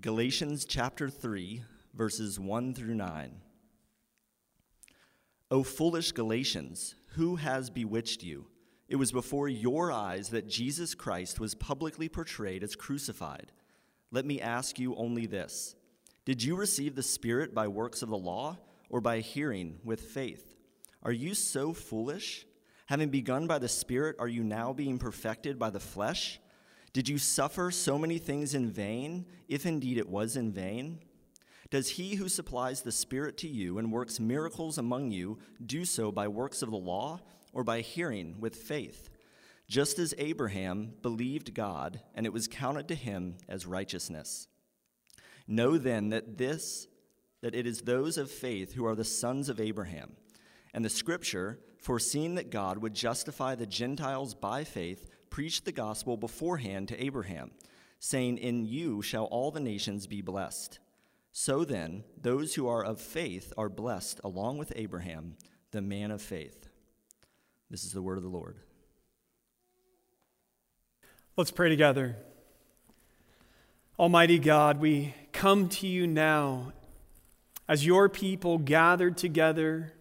Galatians chapter 3, verses 1 through 9. O foolish Galatians, who has bewitched you? It was before your eyes that Jesus Christ was publicly portrayed as crucified. Let me ask you only this Did you receive the Spirit by works of the law, or by hearing with faith? Are you so foolish? Having begun by the Spirit, are you now being perfected by the flesh? Did you suffer so many things in vain, if indeed it was in vain? Does he who supplies the Spirit to you and works miracles among you do so by works of the law or by hearing with faith? Just as Abraham believed God, and it was counted to him as righteousness. Know then that this that it is those of faith who are the sons of Abraham. And the scripture, foreseeing that God would justify the Gentiles by faith, preached the gospel beforehand to Abraham, saying, In you shall all the nations be blessed. So then, those who are of faith are blessed along with Abraham, the man of faith. This is the word of the Lord. Let's pray together. Almighty God, we come to you now as your people gathered together,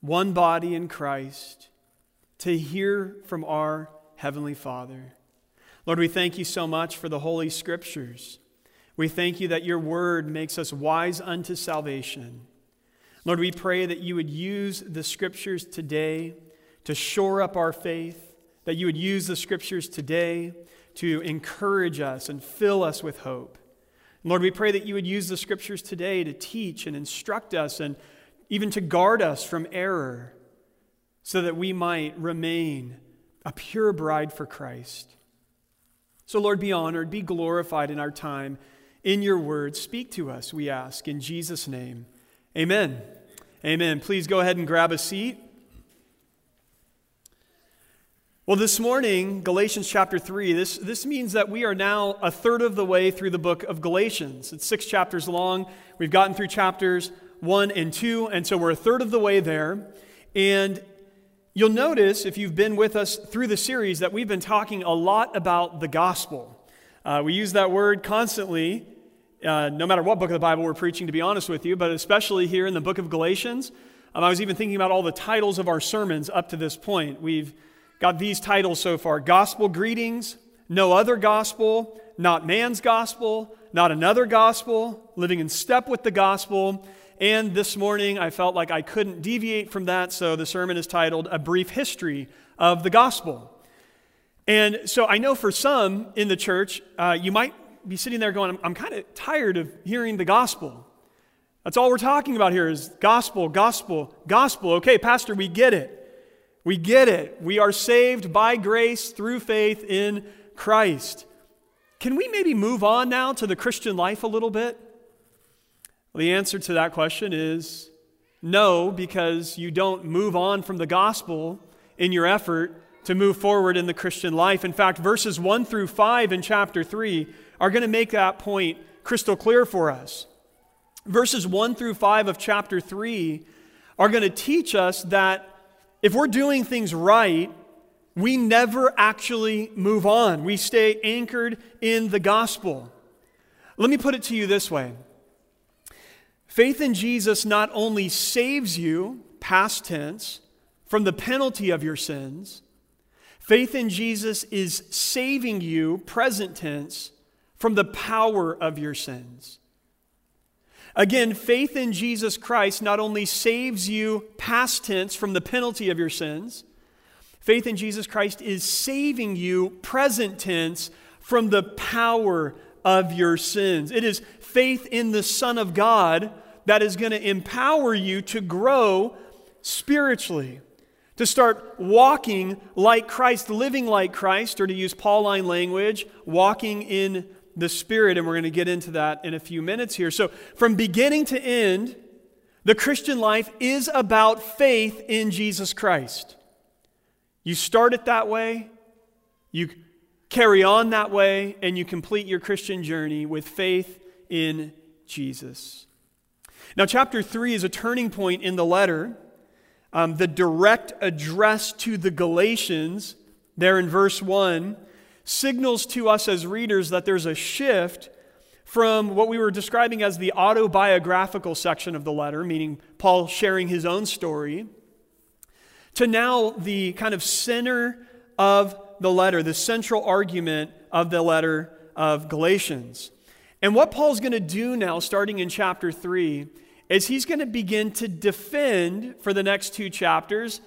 one body in Christ, to hear from our Heavenly Father. Lord, we thank you so much for the Holy Scriptures. We thank you that your word makes us wise unto salvation. Lord, we pray that you would use the Scriptures today to shore up our faith, that you would use the Scriptures today to encourage us and fill us with hope. Lord, we pray that you would use the Scriptures today to teach and instruct us and even to guard us from error so that we might remain a pure bride for Christ. So, Lord, be honored, be glorified in our time in your word. Speak to us, we ask, in Jesus' name. Amen. Amen. Please go ahead and grab a seat. Well, this morning, Galatians chapter 3, this, this means that we are now a third of the way through the book of Galatians. It's six chapters long. We've gotten through chapters 1 and 2, and so we're a third of the way there. And You'll notice, if you've been with us through the series, that we've been talking a lot about the gospel. Uh, we use that word constantly, uh, no matter what book of the Bible we're preaching, to be honest with you, but especially here in the book of Galatians. Um, I was even thinking about all the titles of our sermons up to this point. We've got these titles so far Gospel Greetings, No Other Gospel, Not Man's Gospel, Not Another Gospel, Living in Step with the Gospel, and this morning, I felt like I couldn't deviate from that, so the sermon is titled A Brief History of the Gospel. And so I know for some in the church, uh, you might be sitting there going, I'm, I'm kind of tired of hearing the gospel. That's all we're talking about here is gospel, gospel, gospel. Okay, Pastor, we get it. We get it. We are saved by grace through faith in Christ. Can we maybe move on now to the Christian life a little bit? Well, the answer to that question is no, because you don't move on from the gospel in your effort to move forward in the Christian life. In fact, verses 1 through 5 in chapter 3 are going to make that point crystal clear for us. Verses 1 through 5 of chapter 3 are going to teach us that if we're doing things right, we never actually move on. We stay anchored in the gospel. Let me put it to you this way Faith in Jesus not only saves you, past tense, from the penalty of your sins, faith in Jesus is saving you, present tense, from the power of your sins. Again, faith in Jesus Christ not only saves you, past tense, from the penalty of your sins, faith in Jesus Christ is saving you, present tense, from the power of your sins. It is faith in the Son of God that is going to empower you to grow spiritually, to start walking like Christ, living like Christ, or to use Pauline language, walking in the Spirit. And we're going to get into that in a few minutes here. So, from beginning to end, the Christian life is about faith in Jesus Christ. You start it that way, you carry on that way, and you complete your Christian journey with faith in Jesus. Now, chapter 3 is a turning point in the letter. Um, the direct address to the Galatians, there in verse 1, signals to us as readers that there's a shift from what we were describing as the autobiographical section of the letter, meaning Paul sharing his own story, to now the kind of center of the letter, the central argument of the letter of Galatians. And what Paul's going to do now, starting in chapter 3, is he's going to begin to defend for the next two chapters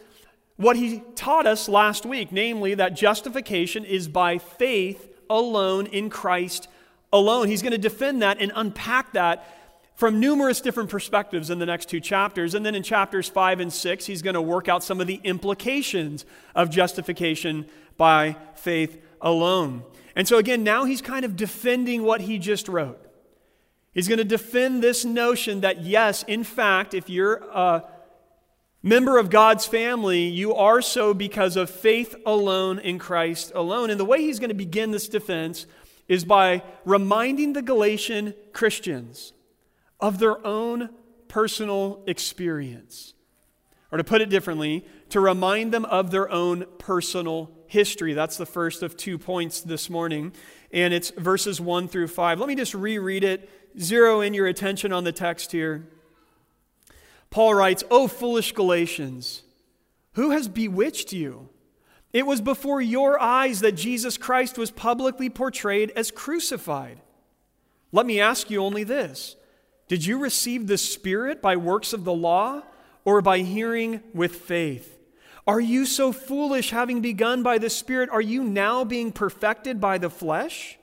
what he taught us last week, namely that justification is by faith alone in Christ alone. He's going to defend that and unpack that from numerous different perspectives in the next two chapters. And then in chapters 5 and 6, he's going to work out some of the implications of justification by faith alone. And so, again, now he's kind of defending what he just wrote. He's going to defend this notion that, yes, in fact, if you're a member of God's family, you are so because of faith alone in Christ alone. And the way he's going to begin this defense is by reminding the Galatian Christians of their own personal experience. Or to put it differently, to remind them of their own personal history. That's the first of two points this morning. And it's verses 1 through 5. Let me just reread it, zero in your attention on the text here. Paul writes, O foolish Galatians, who has bewitched you? It was before your eyes that Jesus Christ was publicly portrayed as crucified. Let me ask you only this Did you receive the Spirit by works of the law or by hearing with faith? Are you so foolish, having begun by the Spirit? Are you now being perfected by the flesh?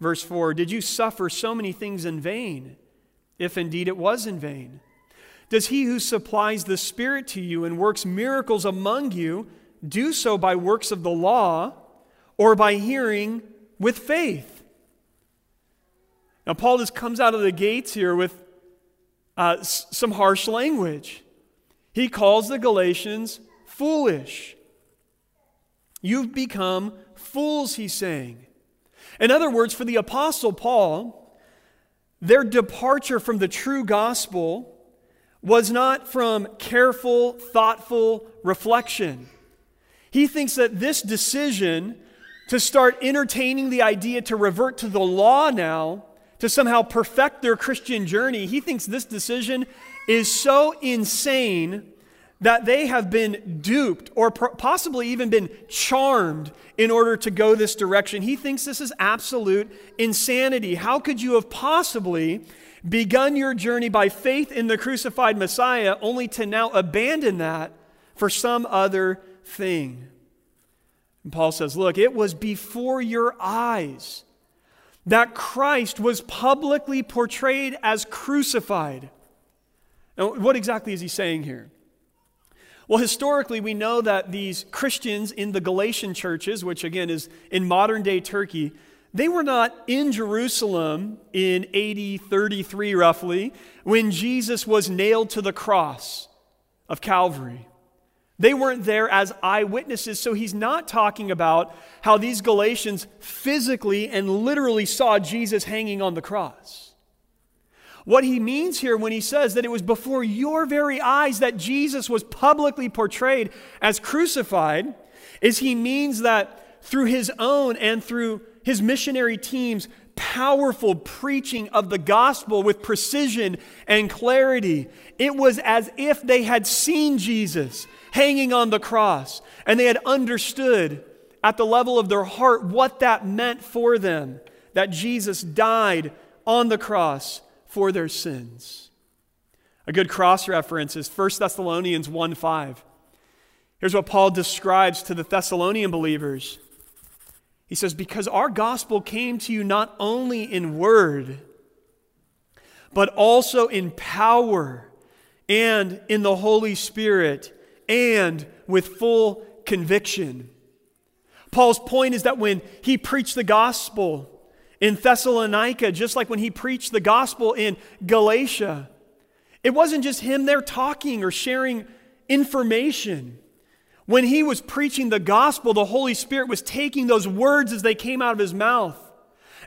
Verse 4 Did you suffer so many things in vain, if indeed it was in vain? Does he who supplies the Spirit to you and works miracles among you do so by works of the law or by hearing with faith? Now, Paul just comes out of the gates here with uh, some harsh language. He calls the Galatians foolish. You've become fools, he's saying. In other words, for the Apostle Paul, their departure from the true gospel was not from careful, thoughtful reflection. He thinks that this decision to start entertaining the idea to revert to the law now, to somehow perfect their Christian journey, he thinks this decision is so insane that they have been duped or possibly even been charmed in order to go this direction. He thinks this is absolute insanity. How could you have possibly begun your journey by faith in the crucified Messiah only to now abandon that for some other thing? And Paul says, Look, it was before your eyes that Christ was publicly portrayed as crucified. Now, what exactly is he saying here? Well, historically, we know that these Christians in the Galatian churches, which again is in modern day Turkey, they were not in Jerusalem in AD 33, roughly, when Jesus was nailed to the cross of Calvary. They weren't there as eyewitnesses, so he's not talking about how these Galatians physically and literally saw Jesus hanging on the cross. What he means here when he says that it was before your very eyes that Jesus was publicly portrayed as crucified is he means that through his own and through his missionary team's powerful preaching of the gospel with precision and clarity, it was as if they had seen Jesus hanging on the cross and they had understood at the level of their heart what that meant for them that Jesus died on the cross for their sins. A good cross reference is 1 Thessalonians 1 5. Here's what Paul describes to the Thessalonian believers. He says, Because our gospel came to you not only in word, but also in power and in the Holy Spirit and with full conviction. Paul's point is that when he preached the gospel, in Thessalonica, just like when he preached the gospel in Galatia. It wasn't just him there talking or sharing information. When he was preaching the gospel, the Holy Spirit was taking those words as they came out of his mouth.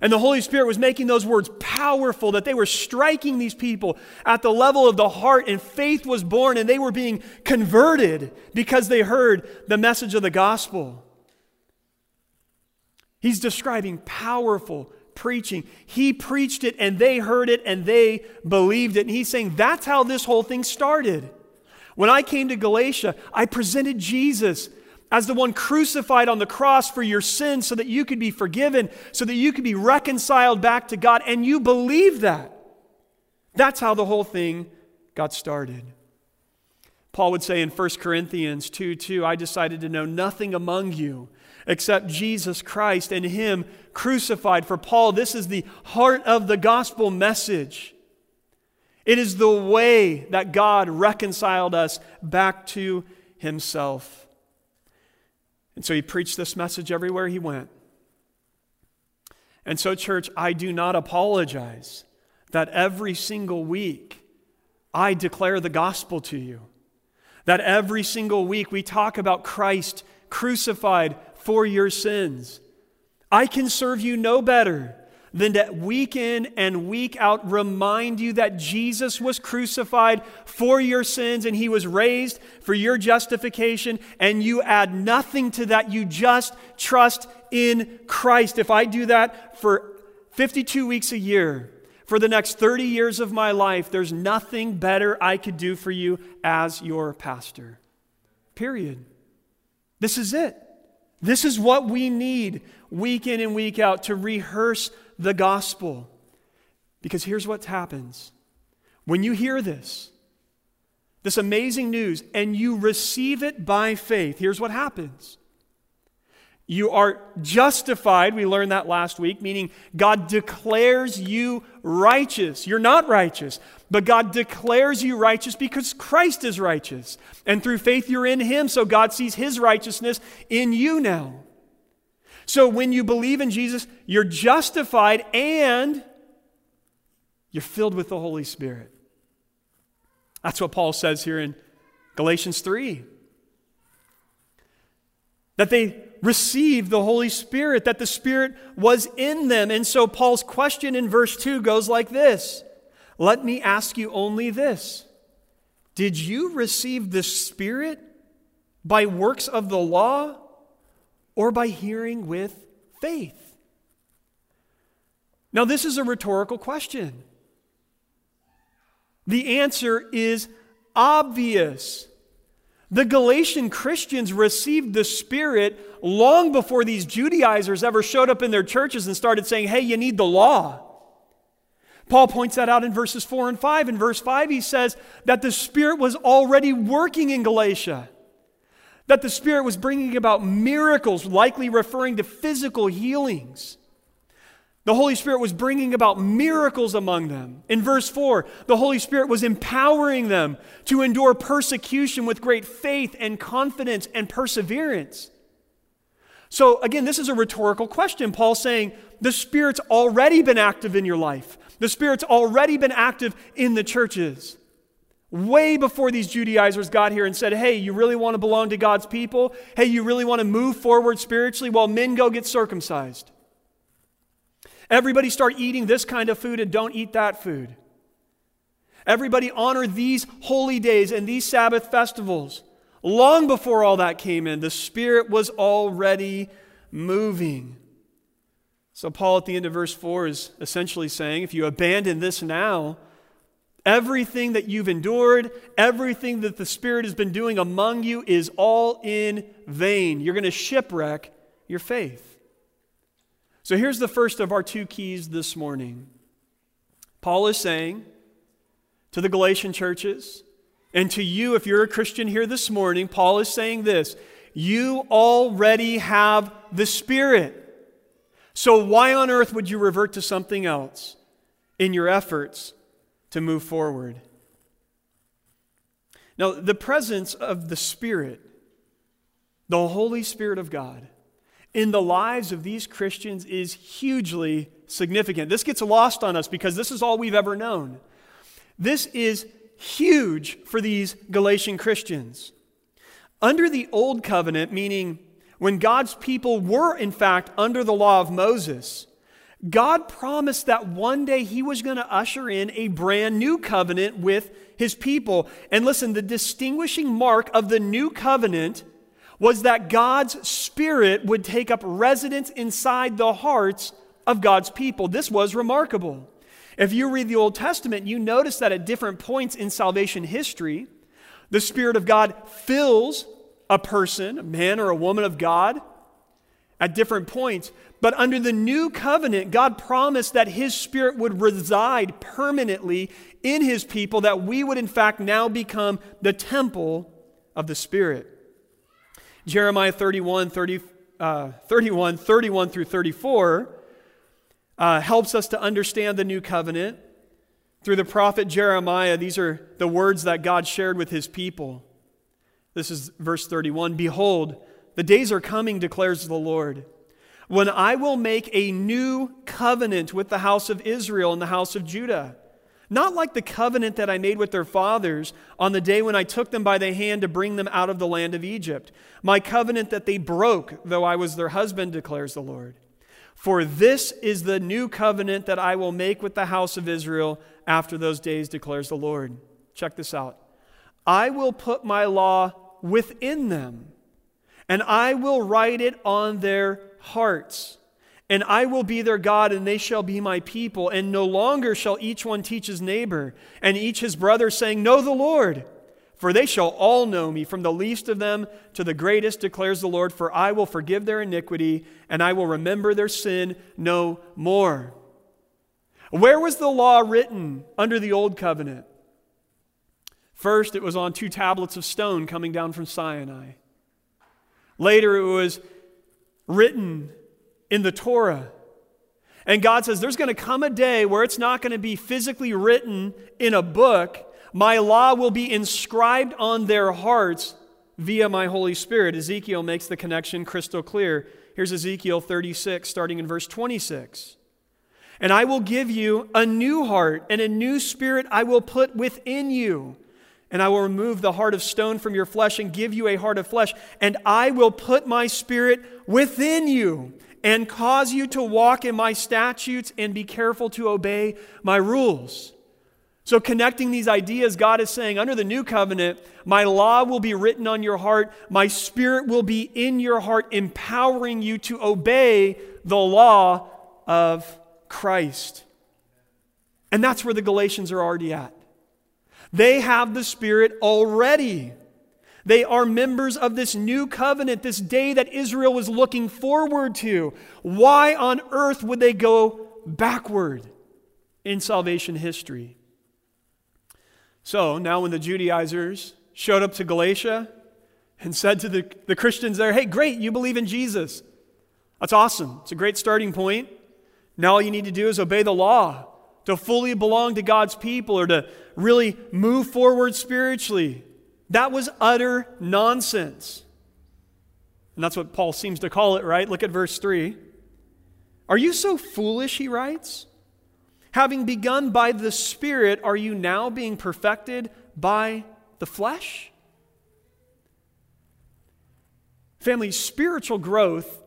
And the Holy Spirit was making those words powerful, that they were striking these people at the level of the heart, and faith was born, and they were being converted because they heard the message of the gospel. He's describing powerful, preaching. He preached it and they heard it and they believed it. And he's saying that's how this whole thing started. When I came to Galatia, I presented Jesus as the one crucified on the cross for your sins so that you could be forgiven, so that you could be reconciled back to God. And you believe that. That's how the whole thing got started. Paul would say in 1 Corinthians 2 2, I decided to know nothing among you except Jesus Christ and Him crucified. For Paul, this is the heart of the gospel message. It is the way that God reconciled us back to Himself. And so he preached this message everywhere he went. And so, church, I do not apologize that every single week I declare the gospel to you. That every single week we talk about Christ crucified for your sins. I can serve you no better than to week in and week out remind you that Jesus was crucified for your sins and he was raised for your justification, and you add nothing to that. You just trust in Christ. If I do that for 52 weeks a year, for the next 30 years of my life, there's nothing better I could do for you as your pastor. Period. This is it. This is what we need week in and week out to rehearse the gospel. Because here's what happens when you hear this, this amazing news, and you receive it by faith, here's what happens. You are justified. We learned that last week, meaning God declares you righteous. You're not righteous, but God declares you righteous because Christ is righteous. And through faith, you're in Him, so God sees His righteousness in you now. So when you believe in Jesus, you're justified and you're filled with the Holy Spirit. That's what Paul says here in Galatians 3. That they received the Holy Spirit, that the Spirit was in them. And so Paul's question in verse 2 goes like this Let me ask you only this Did you receive the Spirit by works of the law or by hearing with faith? Now, this is a rhetorical question. The answer is obvious. The Galatian Christians received the Spirit long before these Judaizers ever showed up in their churches and started saying, hey, you need the law. Paul points that out in verses 4 and 5. In verse 5, he says that the Spirit was already working in Galatia that the Spirit was bringing about miracles, likely referring to physical healings. The Holy Spirit was bringing about miracles among them. In verse 4, the Holy Spirit was empowering them to endure persecution with great faith and confidence and perseverance. So, again, this is a rhetorical question. Paul's saying the Spirit's already been active in your life, the Spirit's already been active in the churches. Way before these Judaizers got here and said, Hey, you really want to belong to God's people? Hey, you really want to move forward spiritually? Well, men go get circumcised. Everybody start eating this kind of food and don't eat that food. Everybody honor these holy days and these Sabbath festivals. Long before all that came in, the Spirit was already moving. So, Paul at the end of verse 4 is essentially saying if you abandon this now, Everything that you've endured, everything that the Spirit has been doing among you is all in vain. You're going to shipwreck your faith. So here's the first of our two keys this morning. Paul is saying to the Galatian churches, and to you, if you're a Christian here this morning, Paul is saying this You already have the Spirit. So why on earth would you revert to something else in your efforts to move forward. Now, the presence of the Spirit, the Holy Spirit of God, in the lives of these Christians is hugely significant. This gets lost on us because this is all we've ever known. This is huge for these Galatian Christians. Under the Old Covenant, meaning when God's people were in fact under the law of Moses, God promised that one day he was going to usher in a brand new covenant with his people. And listen, the distinguishing mark of the new covenant was that God's Spirit would take up residence inside the hearts of God's people. This was remarkable. If you read the Old Testament, you notice that at different points in salvation history, the Spirit of God fills a person, a man or a woman of God, at different points. But under the new covenant, God promised that His Spirit would reside permanently in His people, that we would, in fact, now become the temple of the Spirit. Jeremiah 31, 30, uh, 31, 31 through 34 uh, helps us to understand the new covenant. Through the prophet Jeremiah, these are the words that God shared with his people. This is verse 31 Behold, the days are coming, declares the Lord, when I will make a new covenant with the house of Israel and the house of Judah. Not like the covenant that I made with their fathers on the day when I took them by the hand to bring them out of the land of Egypt. My covenant that they broke, though I was their husband, declares the Lord. For this is the new covenant that I will make with the house of Israel after those days, declares the Lord. Check this out. I will put my law within them, and I will write it on their hearts. And I will be their God, and they shall be my people. And no longer shall each one teach his neighbor, and each his brother, saying, Know the Lord. For they shall all know me, from the least of them to the greatest, declares the Lord. For I will forgive their iniquity, and I will remember their sin no more. Where was the law written under the old covenant? First, it was on two tablets of stone coming down from Sinai. Later, it was written in the Torah. And God says there's going to come a day where it's not going to be physically written in a book my law will be inscribed on their hearts via my Holy Spirit. Ezekiel makes the connection crystal clear. Here's Ezekiel 36, starting in verse 26. And I will give you a new heart, and a new spirit I will put within you. And I will remove the heart of stone from your flesh and give you a heart of flesh. And I will put my spirit within you and cause you to walk in my statutes and be careful to obey my rules. So, connecting these ideas, God is saying, under the new covenant, my law will be written on your heart, my spirit will be in your heart, empowering you to obey the law of Christ. And that's where the Galatians are already at. They have the Spirit already. They are members of this new covenant, this day that Israel was looking forward to. Why on earth would they go backward in salvation history? So now, when the Judaizers showed up to Galatia and said to the, the Christians there, hey, great, you believe in Jesus. That's awesome. It's a great starting point. Now, all you need to do is obey the law to fully belong to God's people or to really move forward spiritually. That was utter nonsense. And that's what Paul seems to call it, right? Look at verse 3. Are you so foolish, he writes? Having begun by the Spirit, are you now being perfected by the flesh? Family, spiritual growth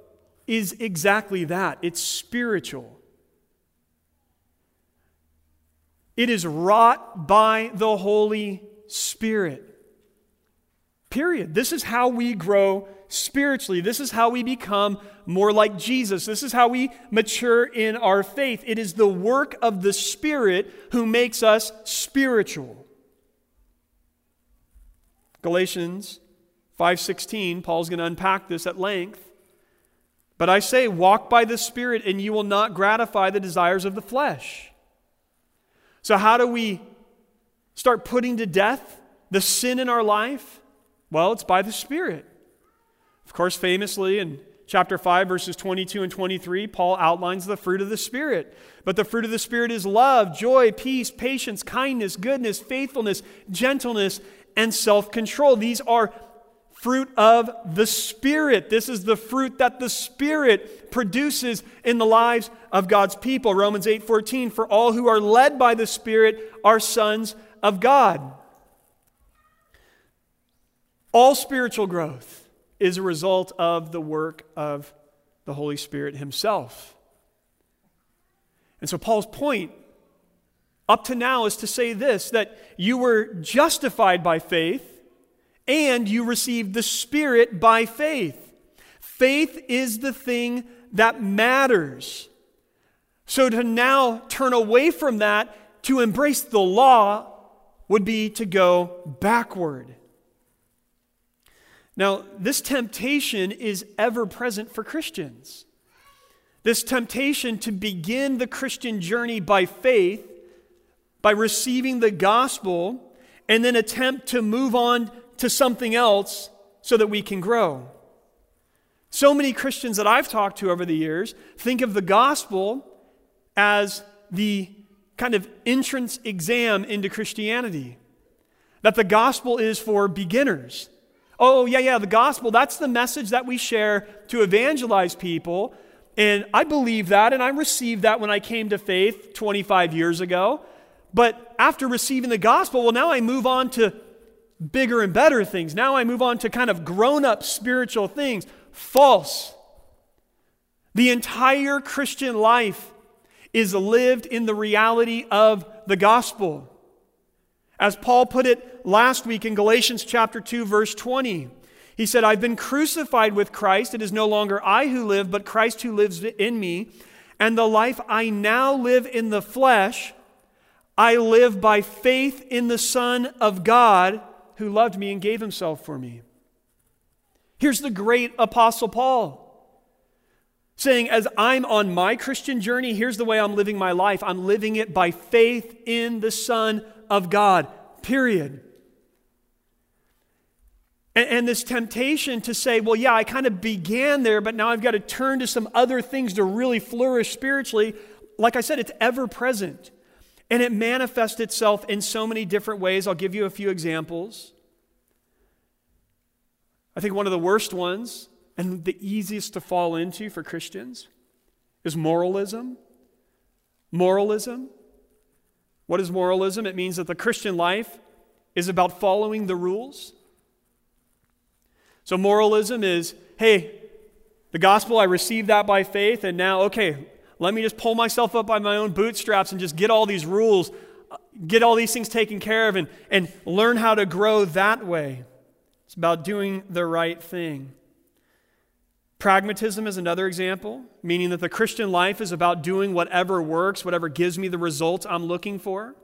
is exactly that it's spiritual. It is wrought by the Holy Spirit. Period. This is how we grow spiritually. This is how we become more like Jesus. This is how we mature in our faith. It is the work of the Spirit who makes us spiritual. Galatians 5:16, Paul's going to unpack this at length. But I say, walk by the Spirit, and you will not gratify the desires of the flesh. So, how do we start putting to death the sin in our life? Well, it's by the Spirit. Of course, famously in chapter 5, verses 22 and 23, Paul outlines the fruit of the Spirit. But the fruit of the Spirit is love, joy, peace, patience, kindness, goodness, faithfulness, gentleness, and self control. These are fruit of the Spirit. This is the fruit that the Spirit produces in the lives of God's people. Romans 8:14 for all who are led by the Spirit are sons of God. All spiritual growth is a result of the work of the Holy Spirit Himself. And so, Paul's point up to now is to say this that you were justified by faith and you received the Spirit by faith. Faith is the thing that matters. So to now turn away from that to embrace the law would be to go backward. Now, this temptation is ever present for Christians. This temptation to begin the Christian journey by faith, by receiving the gospel, and then attempt to move on to something else so that we can grow. So many Christians that I've talked to over the years think of the gospel as the kind of entrance exam into Christianity. That the gospel is for beginners. Oh, yeah, yeah, the gospel, that's the message that we share to evangelize people. And I believe that, and I received that when I came to faith 25 years ago. But after receiving the gospel, well, now I move on to bigger and better things. Now I move on to kind of grown up spiritual things. False. The entire Christian life is lived in the reality of the gospel. As Paul put it last week in Galatians chapter 2 verse 20, he said, "I've been crucified with Christ. It is no longer I who live, but Christ who lives in me, and the life I now live in the flesh, I live by faith in the Son of God who loved me and gave himself for me." Here's the great apostle Paul saying, As I'm on my Christian journey, here's the way I'm living my life. I'm living it by faith in the Son of God, period. And, and, this temptation to say, well, yeah, I kind of began there, but now I've got to turn to some other things to really flourish spiritually. Like I said, it's ever present. And it manifests itself in so many different ways. I'll give you a few examples. I think one of the worst ones and the easiest to fall into for Christians is moralism. Moralism. What is moralism? It means that the Christian life is about following the rules. So, moralism is hey, the gospel, I received that by faith, and now, okay, let me just pull myself up by my own bootstraps and just get all these rules, uh, get all these things taken care of, and, and learn how to grow that way. It's about doing the right thing. Pragmatism is another example, meaning that the Christian life is about doing whatever works, whatever gives me the results I'm looking for.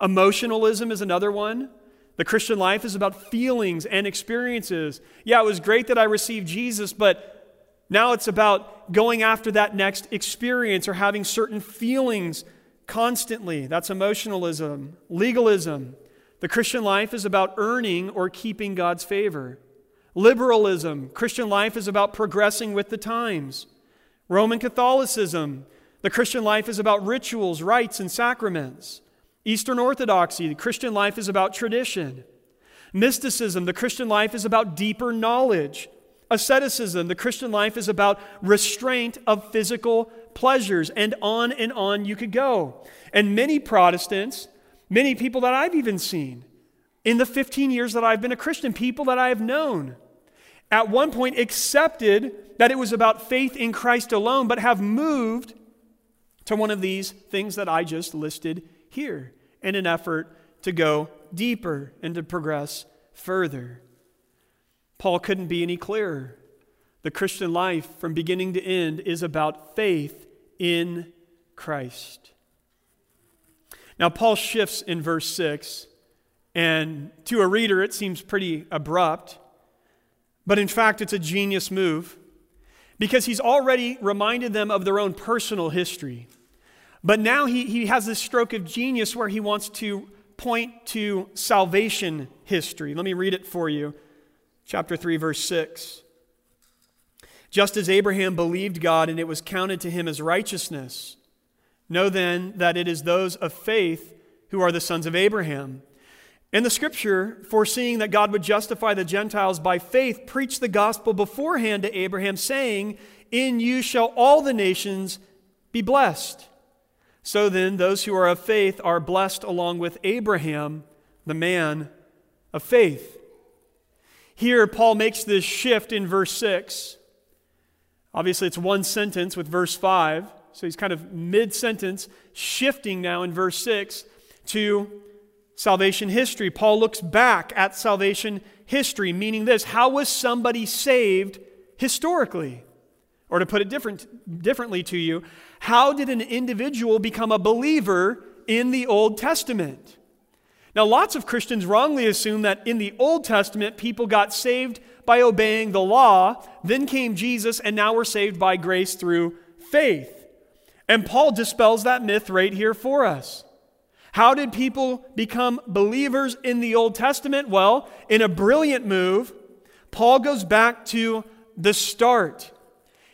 Emotionalism is another one. The Christian life is about feelings and experiences. Yeah, it was great that I received Jesus, but now it's about going after that next experience or having certain feelings constantly. That's emotionalism. Legalism. The Christian life is about earning or keeping God's favor. Liberalism, Christian life is about progressing with the times. Roman Catholicism, the Christian life is about rituals, rites, and sacraments. Eastern Orthodoxy, the Christian life is about tradition. Mysticism, the Christian life is about deeper knowledge. Asceticism, the Christian life is about restraint of physical pleasures, and on and on you could go. And many Protestants, many people that I've even seen in the 15 years that I've been a Christian, people that I have known, at one point accepted that it was about faith in Christ alone, but have moved to one of these things that I just listed here in an effort to go deeper and to progress further. Paul couldn't be any clearer. The Christian life, from beginning to end, is about faith in Christ. Now, Paul shifts in verse 6, and to a reader, it seems pretty abrupt. But in fact, it's a genius move because he's already reminded them of their own personal history. But now he, he has this stroke of genius where he wants to point to salvation history. Let me read it for you. Chapter 3, verse 6. Just as Abraham believed God and it was counted to him as righteousness, know then that it is those of faith who are the sons of Abraham. And the scripture, foreseeing that God would justify the Gentiles by faith, preached the gospel beforehand to Abraham, saying, In you shall all the nations be blessed. So then, those who are of faith are blessed along with Abraham, the man of faith. Here, Paul makes this shift in verse 6. Obviously, it's one sentence with verse 5. So he's kind of mid sentence, shifting now in verse 6 to salvation history. Paul looks back at salvation history, meaning this how was somebody saved historically? Or to put it different, differently to you, how did an individual become a believer in the Old Testament? Now, lots of Christians wrongly assume that in the Old Testament, people got saved by obeying the law, then came Jesus, and now we're saved by grace through faith. And Paul dispels that myth right here for us. How did people become believers in the Old Testament? Well, in a brilliant move, Paul goes back to the start.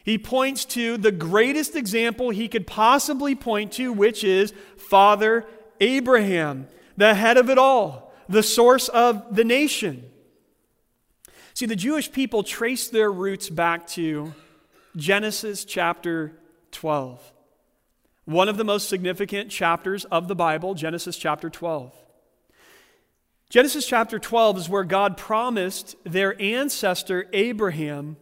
He points to the greatest example he could possibly point to, which is Father Abraham, the head of it all, the source of the nation. See, the Jewish people trace their roots back to Genesis chapter 12. One of the most significant chapters of the Bible, Genesis chapter 12. Genesis chapter 12 is where God promised their ancestor Abraham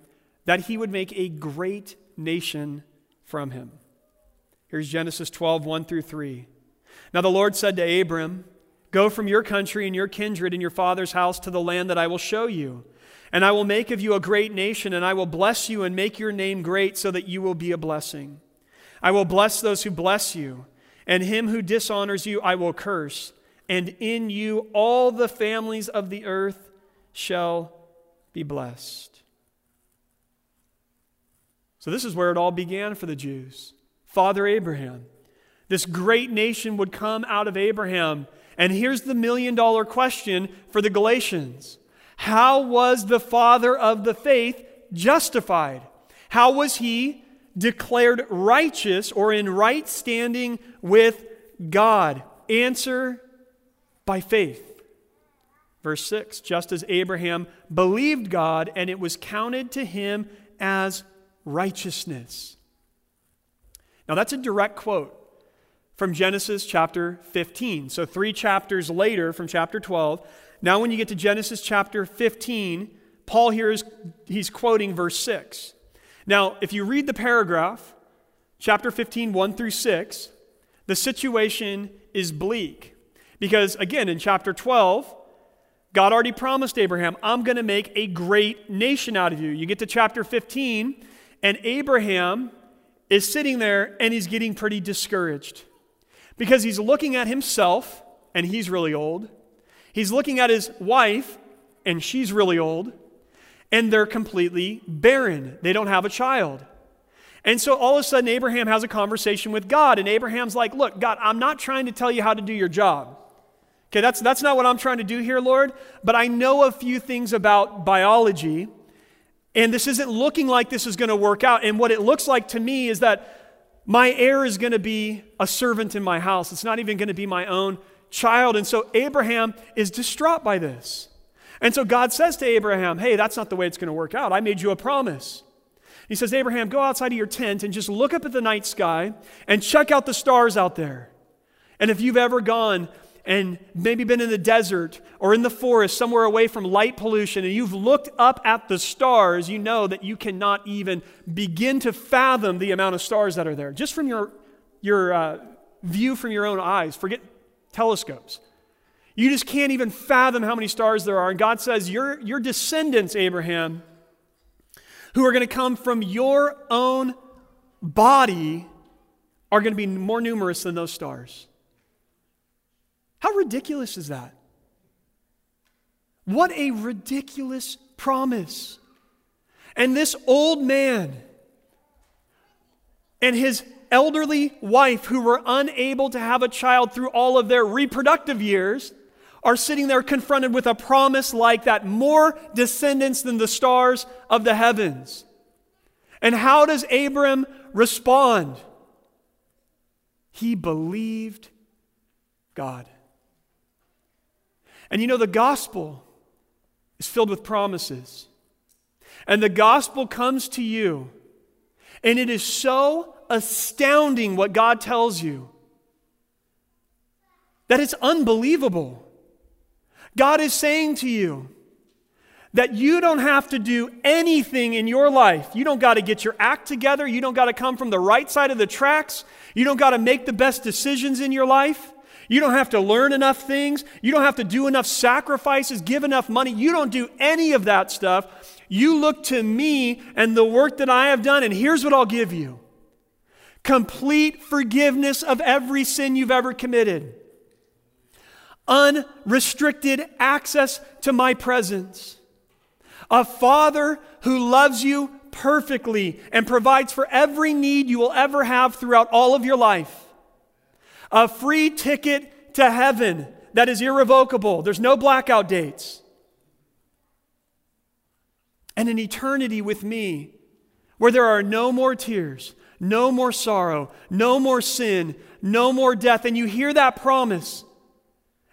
that he would make a great nation from him. Here's Genesis 12, 1 through 3. Now the Lord said to Abram, Go from your country and your kindred and your father's house to the land that I will show you. And I will make of you a great nation, and I will bless you and make your name great so that you will be a blessing. I will bless those who bless you, and him who dishonors you I will curse. And in you all the families of the earth shall be blessed. So, this is where it all began for the Jews. Father Abraham. This great nation would come out of Abraham. And here's the million dollar question for the Galatians How was the father of the faith justified? How was he declared righteous or in right standing with God? Answer by faith. Verse 6 Just as Abraham believed God, and it was counted to him as righteousness. Now, that's a direct quote from Genesis chapter 15. So, three chapters later from chapter 12. Now, when you get to Genesis chapter 15, Paul here is he's quoting verse 6. Now, if you read the paragraph, chapter 15, 1 through 6, the situation is bleak. Because, again, in chapter 12, God already promised Abraham, I'm going to make a great nation out of you. You get to chapter 15, and Abraham is sitting there and he's getting pretty discouraged because he's looking at himself and he's really old. He's looking at his wife and she's really old. And they're completely barren. They don't have a child. And so all of a sudden, Abraham has a conversation with God. And Abraham's like, Look, God, I'm not trying to tell you how to do your job. Okay, that's, that's not what I'm trying to do here, Lord. But I know a few things about biology. And this isn't looking like this is going to work out. And what it looks like to me is that my heir is going to be a servant in my house. It's not even going to be my own child. And so Abraham is distraught by this. And so God says to Abraham, Hey, that's not the way it's going to work out. I made you a promise. He says, Abraham, go outside of your tent and just look up at the night sky and check out the stars out there. And if you've ever gone and maybe been in the desert or in the forest somewhere away from light pollution and you've looked up at the stars, you know that you cannot even begin to fathom the amount of stars that are there. Just from your, your uh, view from your own eyes, forget telescopes. You just can't even fathom how many stars there are. And God says, Your, your descendants, Abraham, who are going to come from your own body, are going to be more numerous than those stars. How ridiculous is that? What a ridiculous promise. And this old man and his elderly wife, who were unable to have a child through all of their reproductive years, are sitting there confronted with a promise like that more descendants than the stars of the heavens. And how does Abram respond? He believed God. And you know, the gospel is filled with promises. And the gospel comes to you, and it is so astounding what God tells you that it's unbelievable. God is saying to you that you don't have to do anything in your life. You don't got to get your act together. You don't got to come from the right side of the tracks. You don't got to make the best decisions in your life. You don't have to learn enough things. You don't have to do enough sacrifices, give enough money. You don't do any of that stuff. You look to me and the work that I have done, and here's what I'll give you complete forgiveness of every sin you've ever committed, unrestricted access to my presence, a father who loves you perfectly and provides for every need you will ever have throughout all of your life, a free ticket to heaven that is irrevocable, there's no blackout dates, and an eternity with me where there are no more tears no more sorrow, no more sin, no more death. And you hear that promise.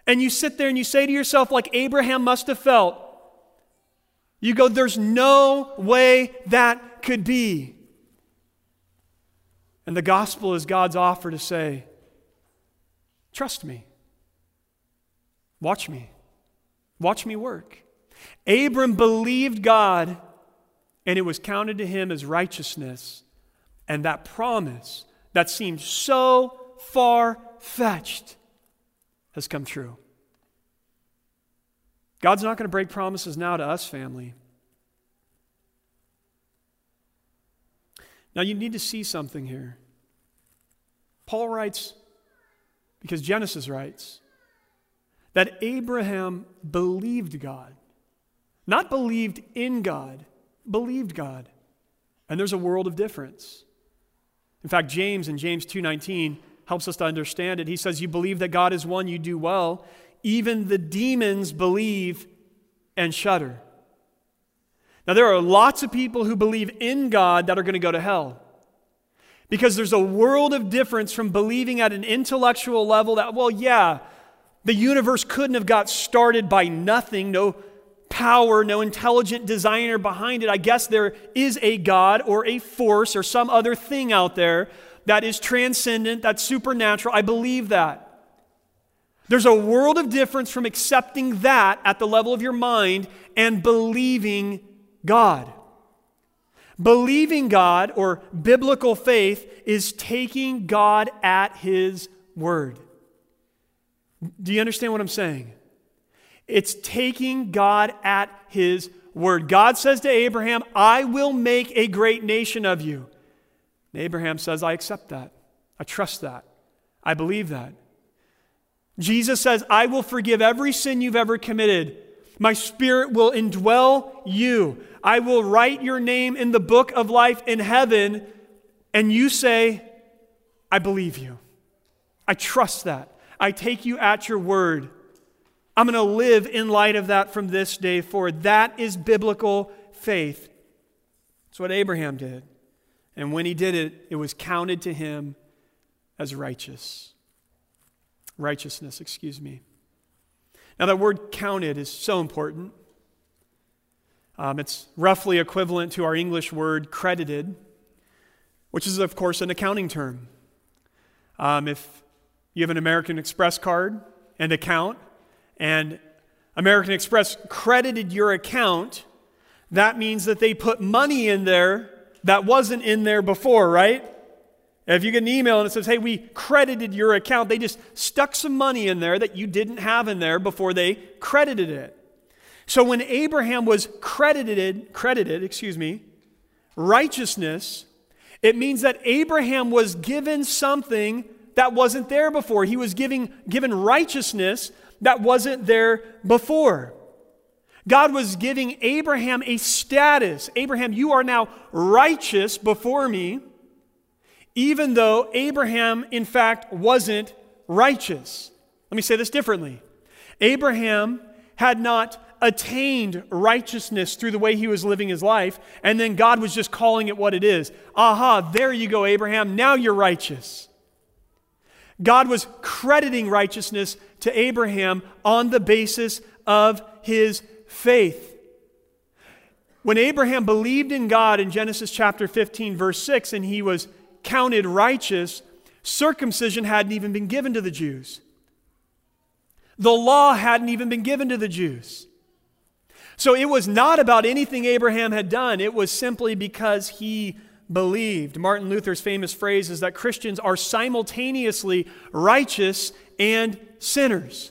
And you sit there and you say to yourself, like Abraham must have felt, you go, there's no way that could be. And the gospel is God's offer to say, trust me. Watch me. Watch me work. Abram believed God, and it was counted to him as righteousness. And that promise that seemed so far fetched has come true. God's not going to break promises now to us, family. Now, you need to see something here. Paul writes, because Genesis writes, that Abraham believed God. Not believed in God, believed God. And there's a world of difference. In fact, James in James 2:19 helps us to understand it. He says, "You believe that God is one, you do well. Even the demons believe and shudder." Now there are lots of people who believe in God that are going to go to hell. Because there's a world of difference from believing at an intellectual level that, well, yeah, the universe couldn't have got started by nothing, no power, no intelligent designer behind it. I guess there is a God or a force or some other thing out there that is transcendent, that's supernatural. I believe that. There's a world of difference from accepting that at the level of your mind and believing God. Believing God or biblical faith is taking God at His word. Do you understand what I'm saying? It's taking God at his word. God says to Abraham, I will make a great nation of you. And Abraham says, I accept that. I trust that. I believe that. Jesus says, I will forgive every sin you've ever committed. My spirit will indwell you. I will write your name in the book of life in heaven. And you say, I believe you. I trust that. I take you at your word. I'm going to live in light of that from this day forward. That is biblical faith. That's what Abraham did. And when he did it, it was counted to him as righteous. Righteousness, excuse me. Now, that word counted is so important. Um, it's roughly equivalent to our English word credited, which is, of course, an accounting term. Um, if you have an American Express card and account, and American Express credited your account, that means that they put money in there that wasn't in there before, right? If you get an email and it says, hey, we credited your account, they just stuck some money in there that you didn't have in there before they credited it. So when Abraham was credited, credited, excuse me, righteousness, it means that Abraham was given something that wasn't there before. He was giving, given righteousness that wasn't there before. God was giving Abraham a status. Abraham, you are now righteous before me, even though Abraham, in fact, wasn't righteous. Let me say this differently Abraham had not attained righteousness through the way he was living his life, and then God was just calling it what it is. Aha, there you go, Abraham. Now you're righteous. God was crediting righteousness to Abraham on the basis of his faith. When Abraham believed in God in Genesis chapter 15, verse 6, and he was counted righteous, circumcision hadn't even been given to the Jews. The law hadn't even been given to the Jews. So it was not about anything Abraham had done, it was simply because he believed. Martin Luther's famous phrase is that Christians are simultaneously righteous and sinners.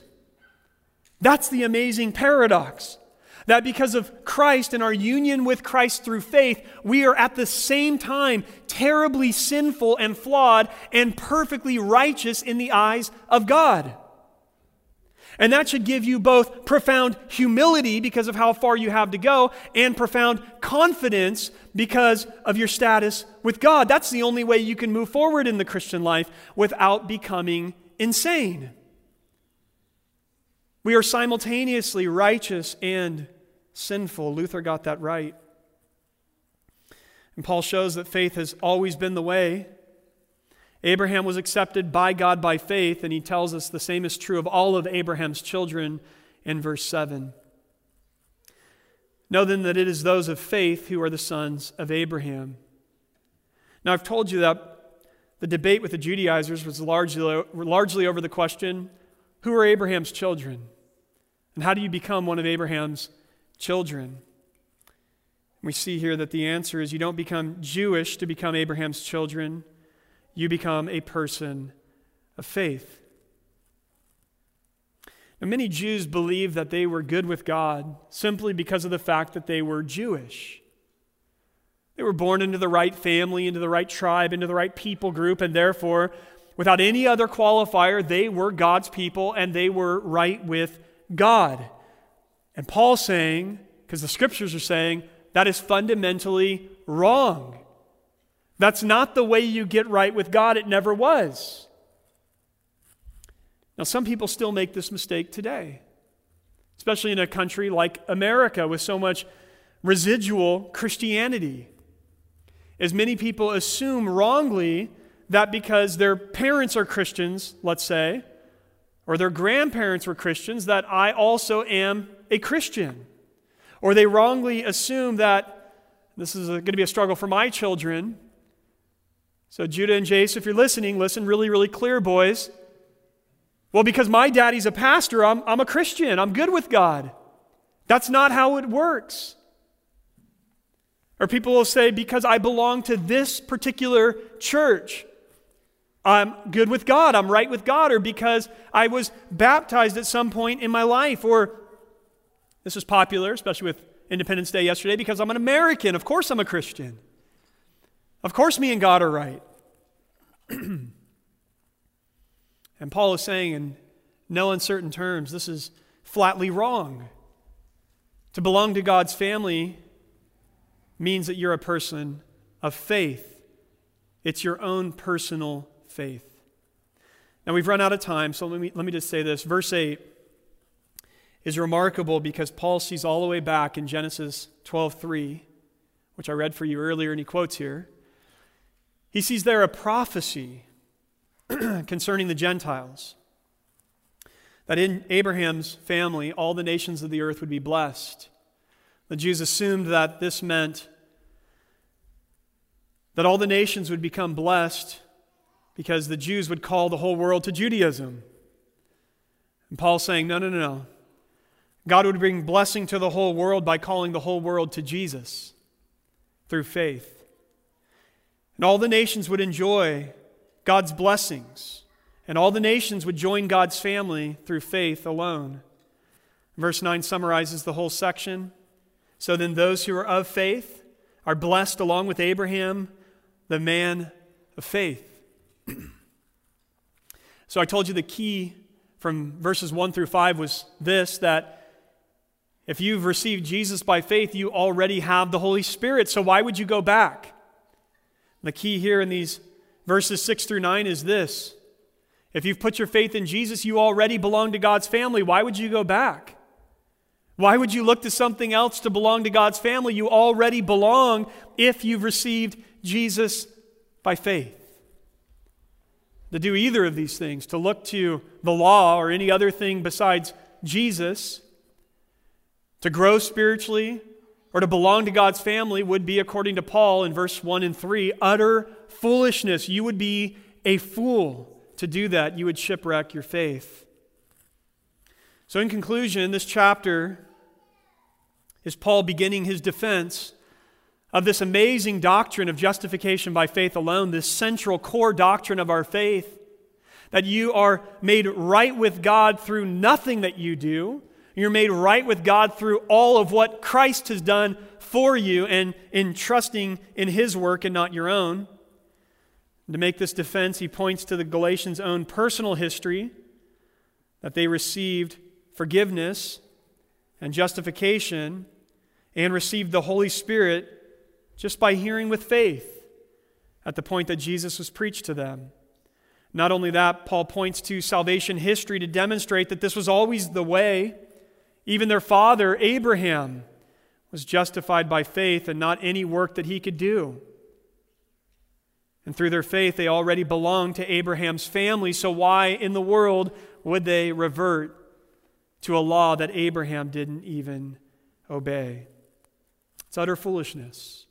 That's the amazing paradox. That because of Christ and our union with Christ through faith, we are at the same time terribly sinful and flawed and perfectly righteous in the eyes of God. And that should give you both profound humility because of how far you have to go and profound confidence because of your status with God. That's the only way you can move forward in the Christian life without becoming insane. We are simultaneously righteous and sinful. Luther got that right. And Paul shows that faith has always been the way. Abraham was accepted by God by faith, and he tells us the same is true of all of Abraham's children in verse 7. Know then that it is those of faith who are the sons of Abraham. Now, I've told you that the debate with the Judaizers was largely, largely over the question who are Abraham's children? And how do you become one of Abraham's children. We see here that the answer is you don't become Jewish to become Abraham's children, you become a person of faith. Now, many Jews believe that they were good with God simply because of the fact that they were Jewish. They were born into the right family, into the right tribe, into the right people group, and therefore, without any other qualifier, they were God's people and they were right with God. And Paul's saying, because the scriptures are saying, that is fundamentally wrong. That's not the way you get right with God. It never was. Now, some people still make this mistake today, especially in a country like America with so much residual Christianity. As many people assume wrongly that because their parents are Christians, let's say, or their grandparents were Christians, that I also am a Christian. Or they wrongly assume that this is going to be a struggle for my children. So, Judah and Jace, if you're listening, listen really, really clear, boys. Well, because my daddy's a pastor, I'm, I'm a Christian. I'm good with God. That's not how it works. Or people will say, because I belong to this particular church, I'm good with God, I'm right with God, or because I was baptized at some point in my life, or this was popular, especially with Independence Day yesterday, because I'm an American. Of course, I'm a Christian. Of course, me and God are right. and Paul is saying, in no uncertain terms, this is flatly wrong. To belong to God's family means that you're a person of faith, it's your own personal faith. Now, we've run out of time, so let me, let me just say this. Verse 8 is remarkable because Paul sees all the way back in Genesis 12:3, which I read for you earlier and he quotes here. He sees there a prophecy concerning the Gentiles. That in Abraham's family, all the nations of the earth would be blessed. The Jews assumed that this meant that all the nations would become blessed because the Jews would call the whole world to Judaism. And Paul's saying, no, no, no, no. God would bring blessing to the whole world by calling the whole world to Jesus through faith. And all the nations would enjoy God's blessings, and all the nations would join God's family through faith alone. Verse 9 summarizes the whole section. So then, those who are of faith are blessed along with Abraham, the man of faith. so I told you the key from verses 1 through 5 was this that if you've received Jesus by faith, you already have the Holy Spirit. So why would you go back? The key here in these verses 6 through 9 is this if you've put your faith in Jesus, you already belong to God's family. Why would you go back? Why would you look to something else to belong to God's family? You already belong if you've received Jesus by faith. To do either of these things, to look to the law or any other thing besides Jesus, to grow spiritually or to belong to God's family would be, according to Paul in verse 1 and 3, utter foolishness. You would be a fool to do that. You would shipwreck your faith. So, in conclusion, this chapter is Paul beginning his defense of this amazing doctrine of justification by faith alone, this central core doctrine of our faith, that you are made right with God through nothing that you do, You're made right with God through all of what Christ has done for you and in trusting in his work and not your own. To make this defense, he points to the Galatians' own personal history that they received forgiveness and justification and received the Holy Spirit just by hearing with faith at the point that Jesus was preached to them. Not only that, Paul points to salvation history to demonstrate that this was always the way. Even their father, Abraham, was justified by faith and not any work that he could do. And through their faith, they already belonged to Abraham's family, so why in the world would they revert to a law that Abraham didn't even obey? It's utter foolishness.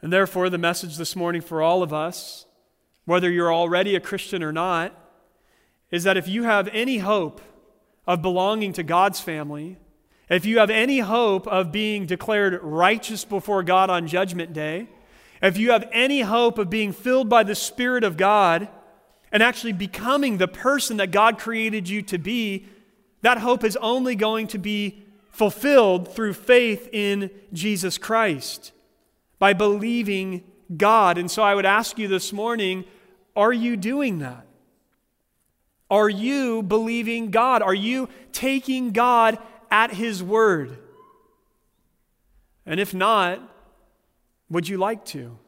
And therefore, the message this morning for all of us, whether you're already a Christian or not, is that if you have any hope of belonging to God's family, if you have any hope of being declared righteous before God on Judgment Day, if you have any hope of being filled by the Spirit of God and actually becoming the person that God created you to be, that hope is only going to be fulfilled through faith in Jesus Christ, by believing God. And so I would ask you this morning are you doing that? Are you believing God? Are you taking God at His word? And if not, would you like to?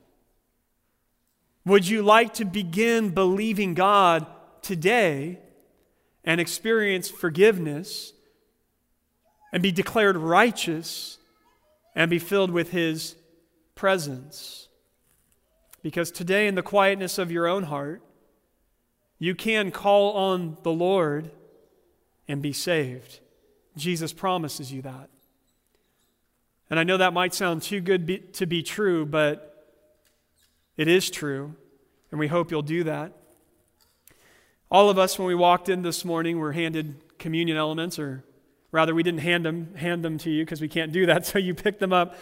Would you like to begin believing God today and experience forgiveness and be declared righteous and be filled with His presence? Because today, in the quietness of your own heart, you can call on the Lord and be saved. Jesus promises you that. And I know that might sound too good be, to be true, but it is true, and we hope you'll do that. All of us, when we walked in this morning, were handed communion elements, or rather, we didn't hand them, hand them to you because we can't do that, so you picked them up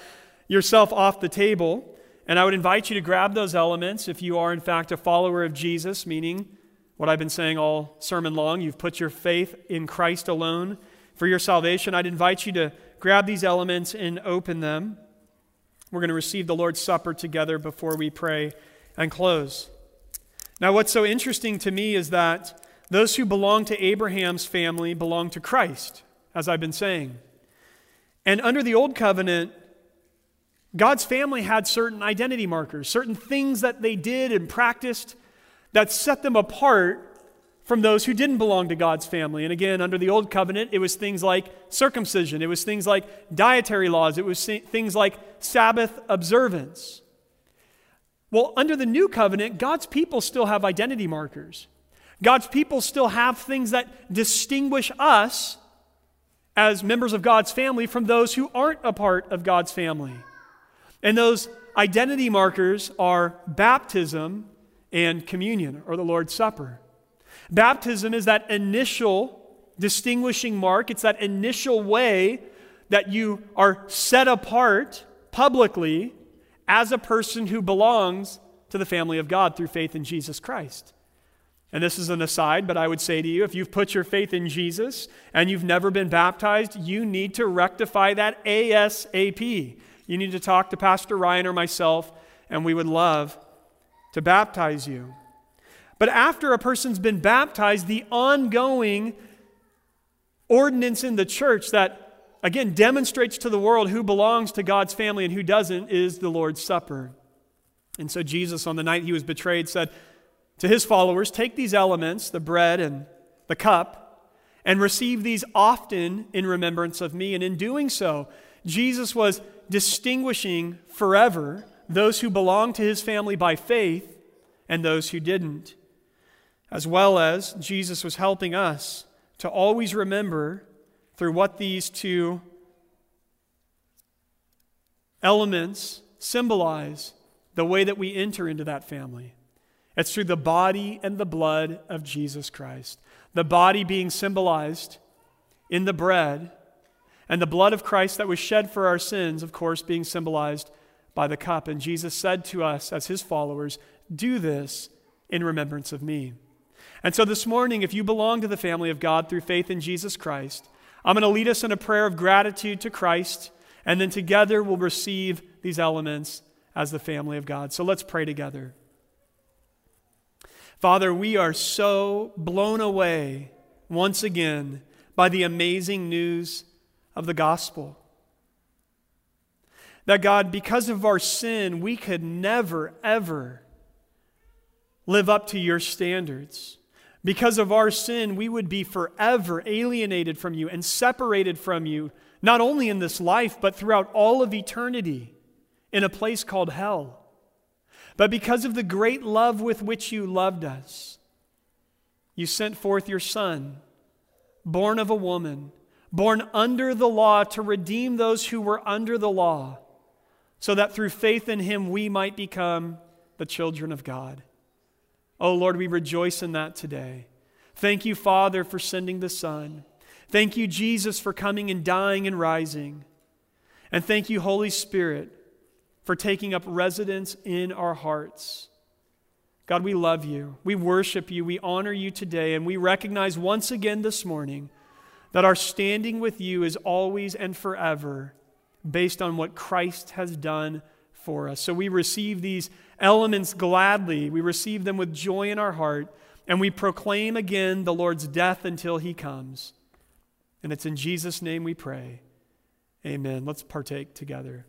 yourself off the table. And I would invite you to grab those elements if you are, in fact, a follower of Jesus, meaning what I've been saying all sermon long. You've put your faith in Christ alone for your salvation. I'd invite you to grab these elements and open them. We're going to receive the Lord's Supper together before we pray and close. Now, what's so interesting to me is that those who belong to Abraham's family belong to Christ, as I've been saying. And under the Old Covenant, God's family had certain identity markers, certain things that they did and practiced that set them apart from those who didn't belong to God's family. And again, under the old covenant, it was things like circumcision, it was things like dietary laws, it was things like Sabbath observance. Well, under the new covenant, God's people still have identity markers. God's people still have things that distinguish us as members of God's family from those who aren't a part of God's family. And those identity markers are baptism and communion, or the Lord's Supper. Baptism is that initial distinguishing mark, it's that initial way that you are set apart publicly as a person who belongs to the family of God through faith in Jesus Christ. And this is an aside, but I would say to you if you've put your faith in Jesus and you've never been baptized, you need to rectify that ASAP. You need to talk to Pastor Ryan or myself, and we would love to baptize you. But after a person's been baptized, the ongoing ordinance in the church that, again, demonstrates to the world who belongs to God's family and who doesn't is the Lord's Supper. And so Jesus, on the night he was betrayed, said to his followers, Take these elements, the bread and the cup, and receive these often in remembrance of me. And in doing so, Jesus was distinguishing forever those who belonged to his family by faith and those who didn't as well as Jesus was helping us to always remember through what these two elements symbolize the way that we enter into that family. It's through the body and the blood of Jesus Christ. The body being symbolized in the bread, and the blood of Christ that was shed for our sins, of course, being symbolized by the cup. And Jesus said to us as his followers, Do this in remembrance of me. And so this morning, if you belong to the family of God through faith in Jesus Christ, I'm going to lead us in a prayer of gratitude to Christ, and then together we'll receive these elements as the family of God. So let's pray together. Father, we are so blown away once again by the amazing news of the gospel. That God, because of our sin, we could never, ever live up to your standards. Because of our sin, we would be forever alienated from you and separated from you, not only in this life, but throughout all of eternity in a place called hell. But because of the great love with which you loved us, you sent forth your Son, born of a woman, born under the law to redeem those who were under the law, so that through faith in him we might become the children of God. Oh Lord, we rejoice in that today. Thank you, Father, for sending the Son. Thank you, Jesus, for coming and dying and rising. And thank you, Holy Spirit, for taking up residence in our hearts. God, we love you. We worship you. We honor you today. And we recognize once again this morning that our standing with you is always and forever based on what Christ has done for us. So we receive these elements gladly. We receive them with joy in our heart, and we proclaim again the Lord's death until he comes. And it's in Jesus' name we pray. Amen. Let's partake together.